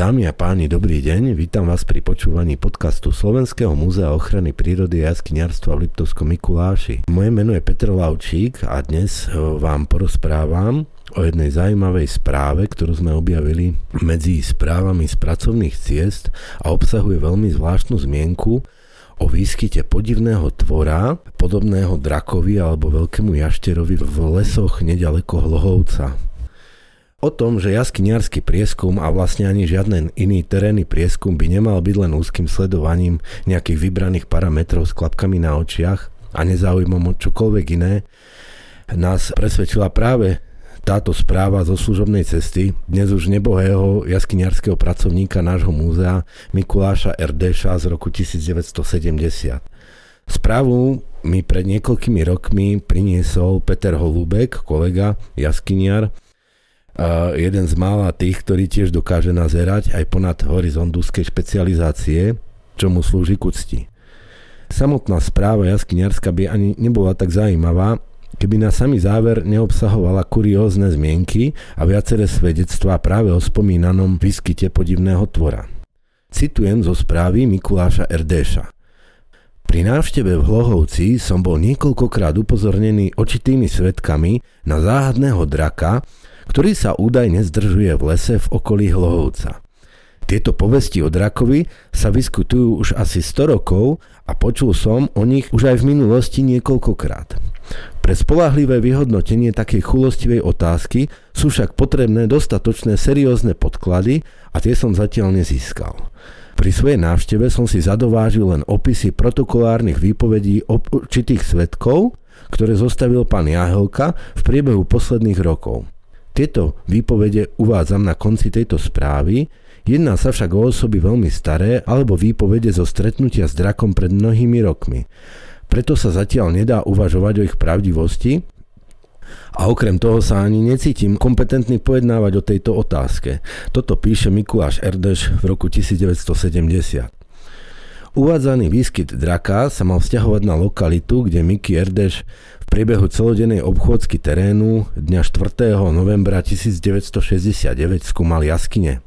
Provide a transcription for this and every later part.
Dámy a páni, dobrý deň. Vítam vás pri počúvaní podcastu Slovenského múzea ochrany prírody a jaskyniarstva v Liptovskom Mikuláši. Moje meno je Petr Laučík a dnes e, vám porozprávam o jednej zaujímavej správe, ktorú sme objavili medzi správami z pracovných ciest a obsahuje veľmi zvláštnu zmienku o výskyte podivného tvora, podobného drakovi alebo veľkému jašterovi v lesoch nedaleko Hlohovca. O tom, že jaskyniarský prieskum a vlastne ani žiadny iný terénny prieskum by nemal byť len úzkým sledovaním nejakých vybraných parametrov s klapkami na očiach a nezaujímom od čokoľvek iné, nás presvedčila práve táto správa zo služobnej cesty dnes už nebohého jaskyniarského pracovníka nášho múzea Mikuláša Erdéša z roku 1970. Správu mi pred niekoľkými rokmi priniesol Peter Holubek, kolega jaskyniar, jeden z mála tých, ktorý tiež dokáže nazerať aj ponad horizont úzkej špecializácie, čo mu slúži k úcti. Samotná správa jaskyniarska by ani nebola tak zaujímavá, keby na samý záver neobsahovala kuriózne zmienky a viaceré svedectvá práve o spomínanom výskyte podivného tvora. Citujem zo správy Mikuláša Erdéša. Pri návšteve v Hlohovci som bol niekoľkokrát upozornený očitými svetkami na záhadného draka, ktorý sa údajne zdržuje v lese v okolí Hlohovca. Tieto povesti o drakovi sa vyskutujú už asi 100 rokov a počul som o nich už aj v minulosti niekoľkokrát. Pre spolahlivé vyhodnotenie takej chulostivej otázky sú však potrebné dostatočné seriózne podklady a tie som zatiaľ nezískal. Pri svojej návšteve som si zadovážil len opisy protokolárnych výpovedí určitých svetkov, ktoré zostavil pán Jahelka v priebehu posledných rokov. Tieto výpovede uvádzam na konci tejto správy, jedná sa však o osoby veľmi staré alebo výpovede zo stretnutia s drakom pred mnohými rokmi. Preto sa zatiaľ nedá uvažovať o ich pravdivosti a okrem toho sa ani necítim kompetentný pojednávať o tejto otázke. Toto píše Mikuláš Erdeš v roku 1970. Uvádzaný výskyt draka sa mal vzťahovať na lokalitu, kde Miki Erdeš v priebehu celodennej obchôdzky terénu dňa 4. novembra 1969 skúmal jaskyne.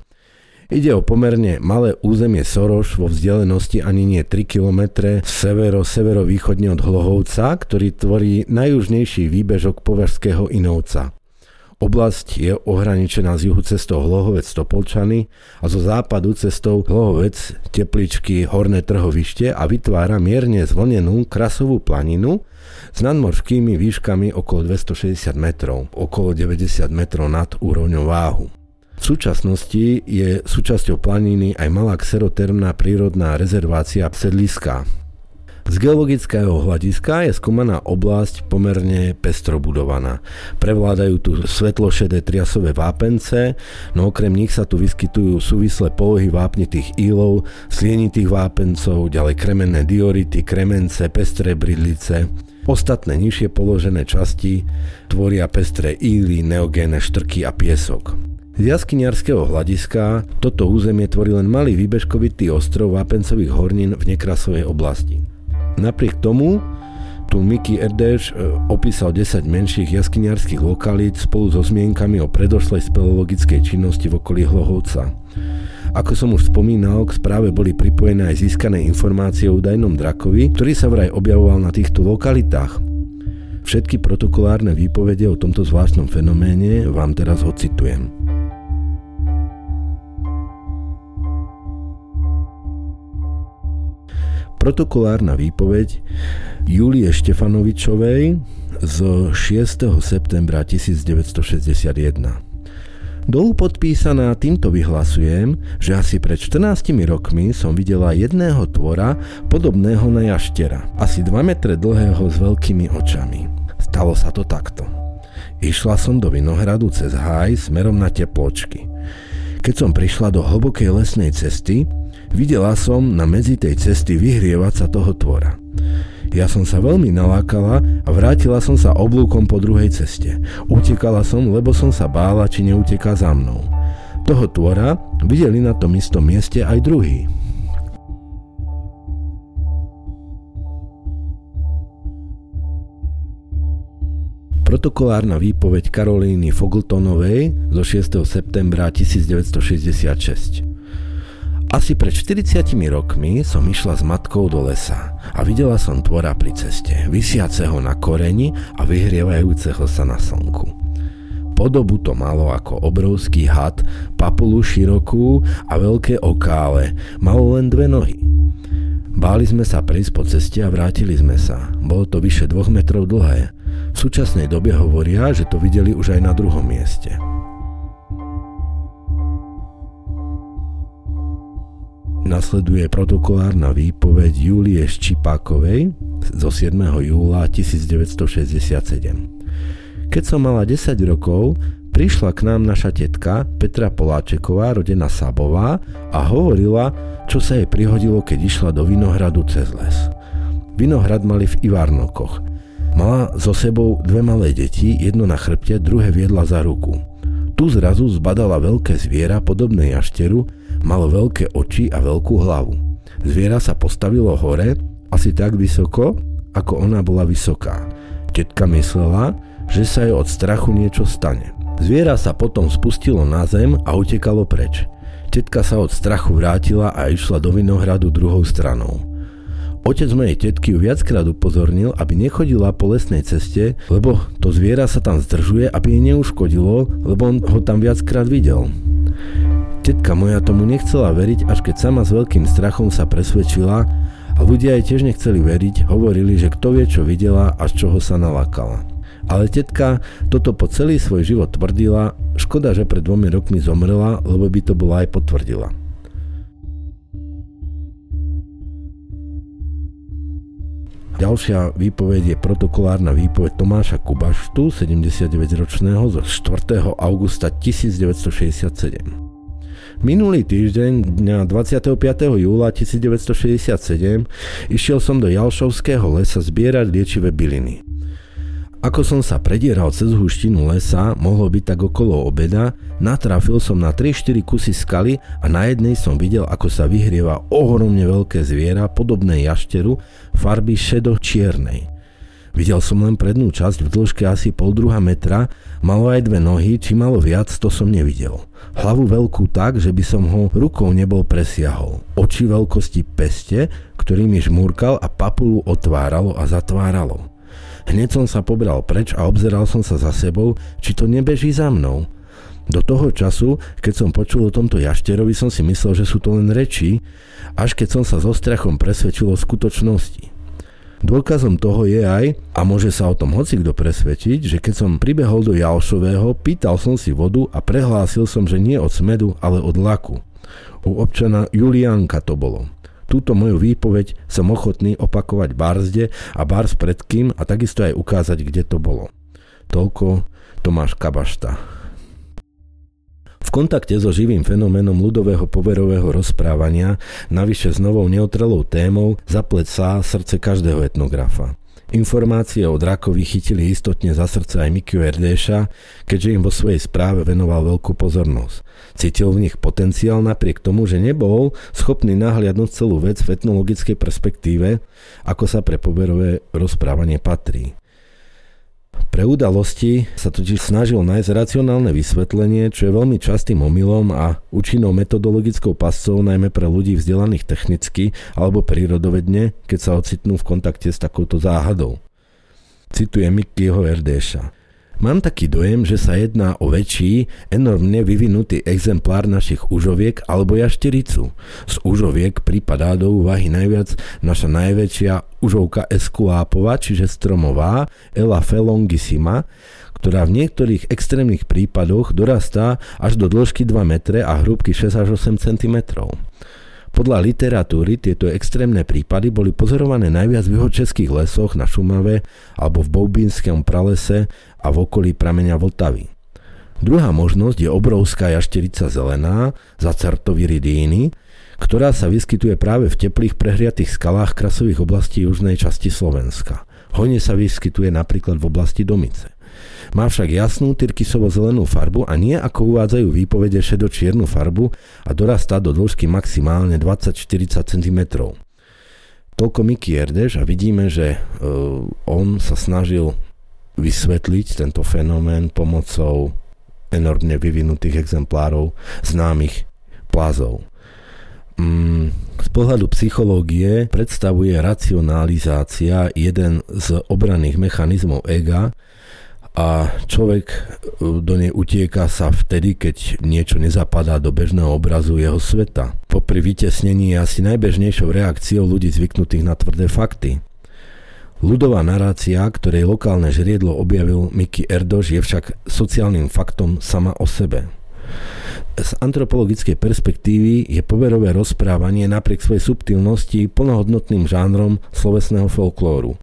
Ide o pomerne malé územie Soroš vo vzdialenosti ani nie 3 km severo-severovýchodne od Hlohovca, ktorý tvorí najjužnejší výbežok Považského Inovca. Oblasť je ohraničená z juhu cestou Hlohovec Topolčany a zo západu cestou Hlohovec Tepličky Horné trhovište a vytvára mierne zvlnenú krasovú planinu s nadmorskými výškami okolo 260 metrov, okolo 90 metrov nad úrovňou váhu. V súčasnosti je súčasťou planiny aj malá xerotermná prírodná rezervácia Sedliská, z geologického hľadiska je skúmaná oblasť pomerne pestro budovaná. Prevládajú tu svetlošedé triasové vápence, no okrem nich sa tu vyskytujú súvislé polohy vápnitých ílov, slienitých vápencov, ďalej kremenné diority, kremence, pestré bridlice. Ostatné nižšie položené časti tvoria pestré íly, neogénne štrky a piesok. Z jaskyniarského hľadiska toto územie tvorí len malý výbežkovitý ostrov vápencových hornín v nekrasovej oblasti. Napriek tomu tu Mickey Erdős e, opísal 10 menších jaskyniarských lokalít spolu so zmienkami o predošlej speleologickej činnosti v okolí Hlohovca. Ako som už spomínal, k správe boli pripojené aj získané informácie o údajnom drakovi, ktorý sa vraj objavoval na týchto lokalitách. Všetky protokolárne výpovede o tomto zvláštnom fenoméne vám teraz ocitujem. Protokolárna výpoveď Julie Štefanovičovej z 6. septembra 1961. Dolu podpísaná týmto vyhlasujem, že asi pred 14 rokmi som videla jedného tvora podobného na jaštera, asi 2 metre dlhého s veľkými očami. Stalo sa to takto. Išla som do Vinohradu cez háj smerom na tepločky. Keď som prišla do hlbokej lesnej cesty, Videla som na medzi tej cesty vyhrievať sa toho tvora. Ja som sa veľmi nalákala a vrátila som sa oblúkom po druhej ceste. Utekala som, lebo som sa bála, či neuteká za mnou. Toho tvora videli na tom istom mieste aj druhý. Protokolárna výpoveď Karolíny Fogltonovej zo 6. septembra 1966. Asi pred 40 rokmi som išla s matkou do lesa a videla som tvora pri ceste, vysiaceho na koreni a vyhrievajúceho sa na slnku. Podobu to malo ako obrovský had, papulu širokú a veľké okále, malo len dve nohy. Báli sme sa prejsť po ceste a vrátili sme sa. Bolo to vyše dvoch metrov dlhé. V súčasnej dobe hovoria, že to videli už aj na druhom mieste. Nasleduje protokolárna výpoveď Julie Ščipákovej zo 7. júla 1967. Keď som mala 10 rokov, prišla k nám naša tetka Petra Poláčeková, rodená Sabová a hovorila, čo sa jej prihodilo, keď išla do Vinohradu cez les. Vinohrad mali v Ivárnokoch. Mala so sebou dve malé deti, jedno na chrbte, druhé viedla za ruku. Tu zrazu zbadala veľké zviera, podobné jašteru, Malo veľké oči a veľkú hlavu. Zviera sa postavilo hore, asi tak vysoko, ako ona bola vysoká. Tetka myslela, že sa jej od strachu niečo stane. Zviera sa potom spustilo na zem a utekalo preč. Tetka sa od strachu vrátila a išla do Vinohradu druhou stranou. Otec mojej tetky ju viackrát upozornil, aby nechodila po lesnej ceste, lebo to zviera sa tam zdržuje, aby jej neuškodilo, lebo on ho tam viackrát videl. Tetka moja tomu nechcela veriť, až keď sama s veľkým strachom sa presvedčila a ľudia jej tiež nechceli veriť, hovorili, že kto vie, čo videla a z čoho sa nalakala. Ale tetka toto po celý svoj život tvrdila, škoda, že pred dvomi rokmi zomrela, lebo by to bola aj potvrdila. Ďalšia výpoveď je protokolárna výpoveď Tomáša Kubaštu, 79-ročného zo 4. augusta 1967. Minulý týždeň, dňa 25. júla 1967, išiel som do Jalšovského lesa zbierať liečivé byliny. Ako som sa predieral cez húštinu lesa, mohlo byť tak okolo obeda, natrafil som na 3-4 kusy skaly a na jednej som videl, ako sa vyhrieva ohromne veľké zviera, podobné jašteru, farby šedo-čiernej. Videl som len prednú časť v dĺžke asi pol druha metra, malo aj dve nohy, či malo viac, to som nevidel. Hlavu veľkú tak, že by som ho rukou nebol presiahol. Oči veľkosti peste, ktorými žmúrkal a papulu otváralo a zatváralo. Hneď som sa pobral preč a obzeral som sa za sebou, či to nebeží za mnou. Do toho času, keď som počul o tomto jašterovi, som si myslel, že sú to len reči, až keď som sa so strachom presvedčil o skutočnosti. Dôkazom toho je aj, a môže sa o tom hoci kto presvedčiť, že keď som pribehol do Jalšového, pýtal som si vodu a prehlásil som, že nie od smedu, ale od laku. U občana Julianka to bolo. Túto moju výpoveď som ochotný opakovať Barzde a Barz pred kým a takisto aj ukázať, kde to bolo. Toľko Tomáš Kabašta kontakte so živým fenoménom ľudového poverového rozprávania, navyše s novou neotrelou témou, sa srdce každého etnografa. Informácie o drakovi chytili istotne za srdce aj Mikiu Erdéša, keďže im vo svojej správe venoval veľkú pozornosť. Cítil v nich potenciál napriek tomu, že nebol schopný nahliadnúť celú vec v etnologickej perspektíve, ako sa pre poverové rozprávanie patrí. Pre udalosti sa totiž snažil nájsť racionálne vysvetlenie, čo je veľmi častým omylom a účinnou metodologickou pascou najmä pre ľudí vzdelaných technicky alebo prírodovedne, keď sa ocitnú v kontakte s takouto záhadou. Citujem Mickeyho Erdéša. Mám taký dojem, že sa jedná o väčší, enormne vyvinutý exemplár našich užoviek alebo jaštericu. Z užoviek pripadá do úvahy najviac naša najväčšia užovka eskulápová, čiže stromová, Ela felongissima, ktorá v niektorých extrémnych prípadoch dorastá až do dĺžky 2 metre a hrúbky 6 až 8 cm. Podľa literatúry tieto extrémne prípady boli pozorované najviac v českých lesoch na Šumave alebo v Boubínskom pralese a v okolí prameňa Vltavy. Druhá možnosť je obrovská jašterica zelená, ridíny, ktorá sa vyskytuje práve v teplých prehriatých skalách krasových oblastí južnej časti Slovenska. Hojne sa vyskytuje napríklad v oblasti Domice. Má však jasnú tyrkysovo-zelenú farbu a nie ako uvádzajú výpovede šedo-čiernu farbu a dorastá do dĺžky maximálne 20-40 cm. Toľko Miky Erdeš a vidíme, že uh, on sa snažil vysvetliť tento fenomén pomocou enormne vyvinutých exemplárov známych plazov. mm, z pohľadu psychológie predstavuje racionalizácia jeden z obranných mechanizmov ega a človek e, do nej utieka sa vtedy, keď niečo nezapadá do bežného obrazu jeho sveta. Popri vytesnení je asi najbežnejšou reakciou ľudí zvyknutých na tvrdé fakty. Ľudová narácia, ktorej lokálne žriedlo objavil Mickey Erdoš, je však sociálnym faktom sama o sebe. Z antropologickej perspektívy je poverové rozprávanie napriek svojej subtilnosti plnohodnotným žánrom slovesného folklóru.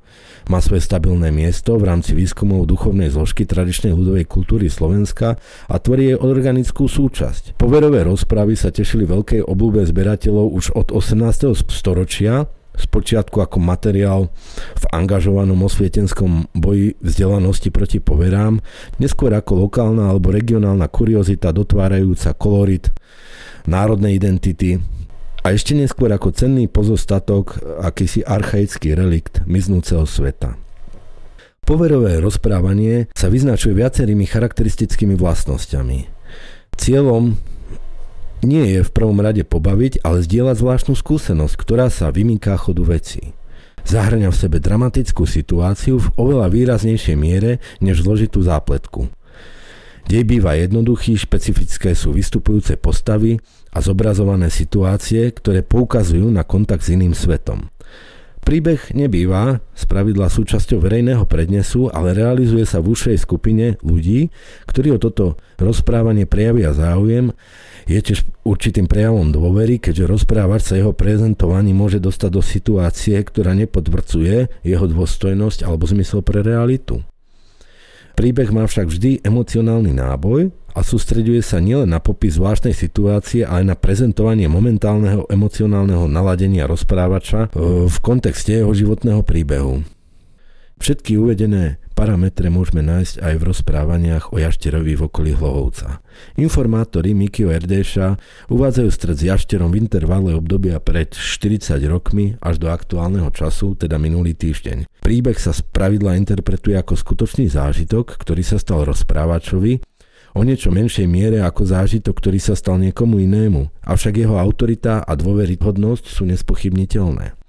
Má svoje stabilné miesto v rámci výskumov duchovnej zložky tradičnej ľudovej kultúry Slovenska a tvorí jej organickú súčasť. Poverové rozprávy sa tešili veľkej obľúbe zberateľov už od 18. storočia spočiatku ako materiál v angažovanom osvietenskom boji vzdelanosti proti poverám, neskôr ako lokálna alebo regionálna kuriozita dotvárajúca kolorit národnej identity a ešte neskôr ako cenný pozostatok akýsi archaický relikt miznúceho sveta. Poverové rozprávanie sa vyznačuje viacerými charakteristickými vlastnosťami. Cieľom nie je v prvom rade pobaviť, ale zdieľať zvláštnu skúsenosť, ktorá sa vymýka chodu veci. Zahrňa v sebe dramatickú situáciu v oveľa výraznejšej miere než zložitú zápletku. Dej býva jednoduchý, špecifické sú vystupujúce postavy a zobrazované situácie, ktoré poukazujú na kontakt s iným svetom. Príbeh nebýva z pravidla súčasťou verejného prednesu, ale realizuje sa v užšej skupine ľudí, ktorí o toto rozprávanie prejavia záujem je tiež určitým prejavom dôvery, keďže rozprávač sa jeho prezentovaní môže dostať do situácie, ktorá nepodvrcuje jeho dôstojnosť alebo zmysel pre realitu. Príbeh má však vždy emocionálny náboj a sústreďuje sa nielen na popis zvláštnej situácie, ale aj na prezentovanie momentálneho emocionálneho naladenia rozprávača v kontexte jeho životného príbehu. Všetky uvedené parametre môžeme nájsť aj v rozprávaniach o jašterovi v okolí Hlohovca. Informátori Mikio Erdéša uvádzajú stred s jašterom v intervale obdobia pred 40 rokmi až do aktuálneho času, teda minulý týždeň. Príbeh sa z pravidla interpretuje ako skutočný zážitok, ktorý sa stal rozprávačovi, o niečo menšej miere ako zážitok, ktorý sa stal niekomu inému, avšak jeho autorita a dôveryhodnosť sú nespochybniteľné.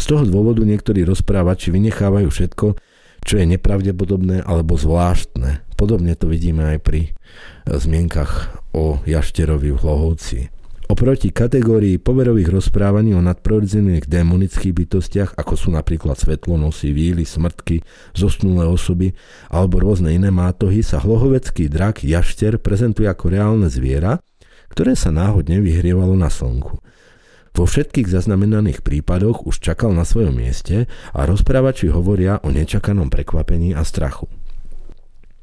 Z toho dôvodu niektorí rozprávači vynechávajú všetko, čo je nepravdepodobné alebo zvláštne. Podobne to vidíme aj pri zmienkach o jašterovi v Hlohovci. Oproti kategórii poverových rozprávaní o nadprirodzených démonických bytostiach, ako sú napríklad svetlonosy, víly, smrtky, zosnulé osoby alebo rôzne iné mátohy, sa hlohovecký drak jašter prezentuje ako reálne zviera, ktoré sa náhodne vyhrievalo na slnku. Vo všetkých zaznamenaných prípadoch už čakal na svojom mieste a rozprávači hovoria o nečakanom prekvapení a strachu.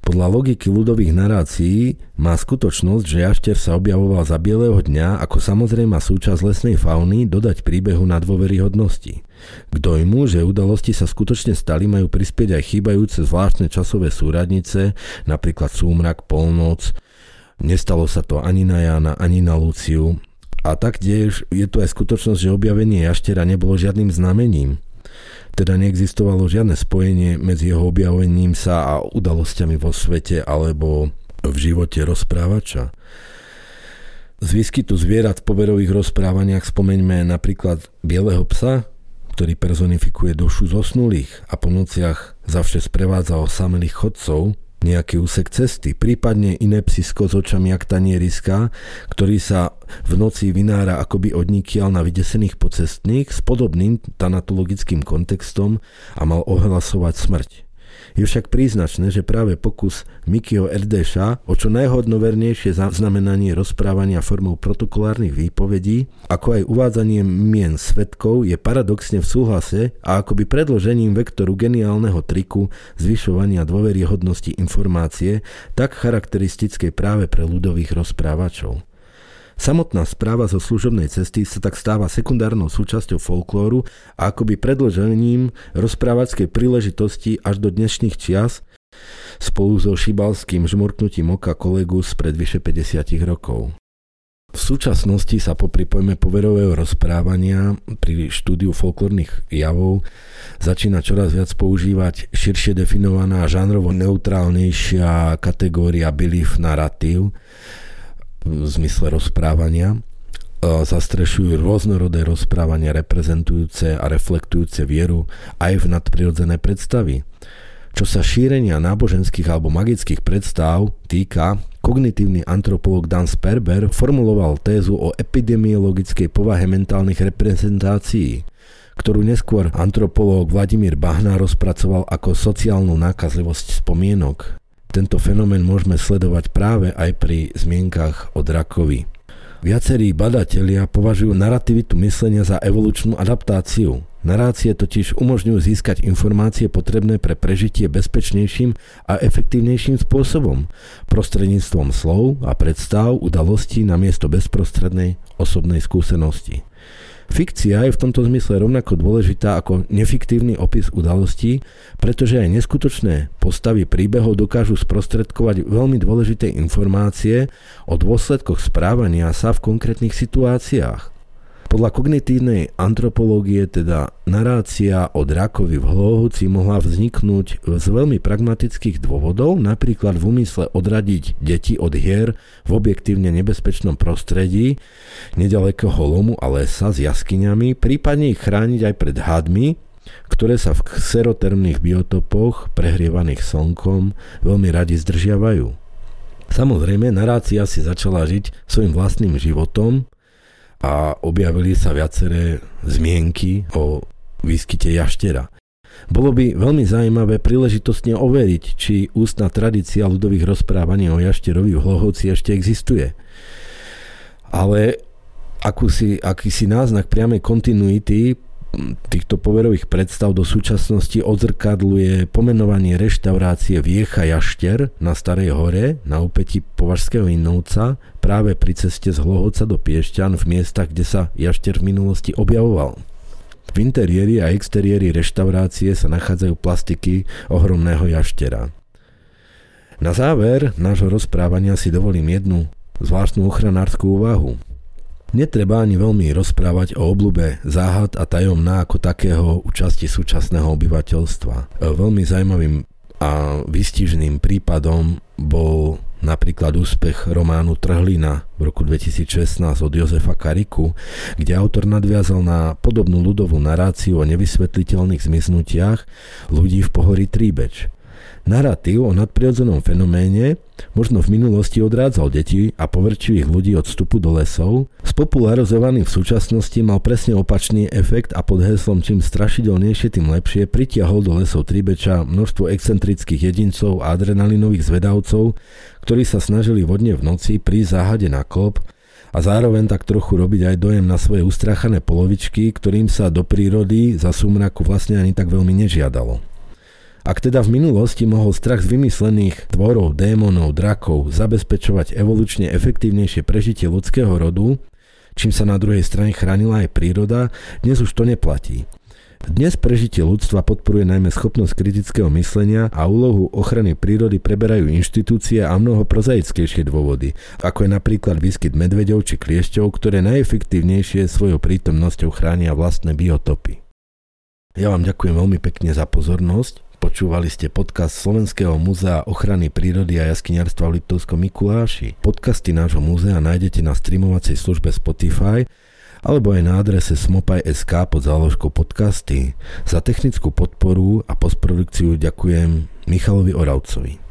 Podľa logiky ľudových narácií má skutočnosť, že jašter sa objavoval za bieleho dňa ako samozrejma súčasť lesnej fauny dodať príbehu na dôveryhodnosti. K dojmu, že udalosti sa skutočne stali, majú prispieť aj chýbajúce zvláštne časové súradnice, napríklad súmrak, polnoc, Nestalo sa to ani na Jana, ani na Luciu a taktiež je tu aj skutočnosť, že objavenie jaštera nebolo žiadnym znamením. Teda neexistovalo žiadne spojenie medzi jeho objavením sa a udalosťami vo svete alebo v živote rozprávača. Z výskytu zvierat v poverových rozprávaniach spomeňme napríklad bieleho psa, ktorý personifikuje dušu zosnulých a po nociach zavše sprevádza osamelých chodcov, nejaký úsek cesty, prípadne iné psisko s očami jak tanieriska, ktorý sa v noci vynára akoby odnikial na vydesených pocestných s podobným tanatologickým kontextom a mal ohlasovať smrť. Je však príznačné, že práve pokus Mikio Erdeša o čo najhodnovernejšie zaznamenanie rozprávania formou protokolárnych výpovedí, ako aj uvádzanie mien svetkov je paradoxne v súhlase a akoby predložením vektoru geniálneho triku zvyšovania dôveryhodnosti informácie, tak charakteristickej práve pre ľudových rozprávačov. Samotná správa zo služobnej cesty sa tak stáva sekundárnou súčasťou folklóru a akoby predložením rozprávackej príležitosti až do dnešných čias spolu so šibalským žmurknutím oka kolegu spred vyše 50 rokov. V súčasnosti sa po pripojme poverového rozprávania pri štúdiu folklórnych javov začína čoraz viac používať širšie definovaná žánrovo neutrálnejšia kategória belief narratív, v zmysle rozprávania zastrešujú rôznorodé rozprávania reprezentujúce a reflektujúce vieru aj v nadprirodzené predstavy. Čo sa šírenia náboženských alebo magických predstav týka, kognitívny antropolog Dan Sperber formuloval tézu o epidemiologickej povahe mentálnych reprezentácií, ktorú neskôr antropológ Vladimír Bahna rozpracoval ako sociálnu nákazlivosť spomienok. Tento fenomén môžeme sledovať práve aj pri zmienkach o drakovi. Viacerí badatelia považujú narrativitu myslenia za evolučnú adaptáciu. Narácie totiž umožňujú získať informácie potrebné pre prežitie bezpečnejším a efektívnejším spôsobom, prostredníctvom slov a predstav udalostí na miesto bezprostrednej osobnej skúsenosti. Fikcia je v tomto zmysle rovnako dôležitá ako nefiktívny opis udalostí, pretože aj neskutočné postavy príbehov dokážu sprostredkovať veľmi dôležité informácie o dôsledkoch správania sa v konkrétnych situáciách. Podľa kognitívnej antropológie teda narácia o drakovi v hlohúci mohla vzniknúť z veľmi pragmatických dôvodov, napríklad v úmysle odradiť deti od hier v objektívne nebezpečnom prostredí, nedalekého lomu a lesa s jaskyňami, prípadne ich chrániť aj pred hadmi, ktoré sa v xerotermných biotopoch, prehrievaných slnkom, veľmi radi zdržiavajú. Samozrejme, narácia si začala žiť svojim vlastným životom, a objavili sa viaceré zmienky o výskyte jaštera. Bolo by veľmi zaujímavé príležitostne overiť, či ústna tradícia ľudových rozprávaní o jašterovi v Hlohovci ešte existuje. Ale akúsi, akýsi náznak priamej kontinuity týchto poverových predstav do súčasnosti odzrkadluje pomenovanie reštaurácie Viecha Jašter na Starej hore na úpeti Považského Inovca práve pri ceste z Hlohovca do Piešťan v miestach, kde sa Jašter v minulosti objavoval. V interiéri a exteriéri reštaurácie sa nachádzajú plastiky ohromného jaštera. Na záver nášho rozprávania si dovolím jednu zvláštnu ochranárskú úvahu – Netreba ani veľmi rozprávať o oblúbe záhad a tajomná ako takého účasti súčasného obyvateľstva. Veľmi zaujímavým a výstižným prípadom bol napríklad úspech románu Trhlina v roku 2016 od Jozefa Kariku, kde autor nadviazal na podobnú ľudovú naráciu o nevysvetliteľných zmiznutiach ľudí v pohorí Tríbeč. Narratív o nadprirodzenom fenoméne možno v minulosti odrádzal deti a poverčivých ľudí od vstupu do lesov, spopularizovaný v súčasnosti mal presne opačný efekt a pod heslom čím strašidelnejšie, tým lepšie pritiahol do lesov Tribeča množstvo excentrických jedincov a adrenalinových zvedavcov, ktorí sa snažili vodne v noci pri záhade na klop a zároveň tak trochu robiť aj dojem na svoje ustrachané polovičky, ktorým sa do prírody za sumraku vlastne ani tak veľmi nežiadalo. Ak teda v minulosti mohol strach z vymyslených tvorov, démonov, drakov zabezpečovať evolučne efektívnejšie prežitie ľudského rodu, čím sa na druhej strane chránila aj príroda, dnes už to neplatí. Dnes prežitie ľudstva podporuje najmä schopnosť kritického myslenia a úlohu ochrany prírody preberajú inštitúcie a mnoho prozaickejšie dôvody, ako je napríklad výskyt medveďov či kliešťov, ktoré najefektívnejšie svojou prítomnosťou chránia vlastné biotopy. Ja vám ďakujem veľmi pekne za pozornosť Počúvali ste podcast Slovenského múzea ochrany prírody a jaskyniarstva v Liptovskom Mikuláši. Podcasty nášho múzea nájdete na streamovacej službe Spotify alebo aj na adrese smopaj.sk pod záložkou podcasty. Za technickú podporu a postprodukciu ďakujem Michalovi Oravcovi.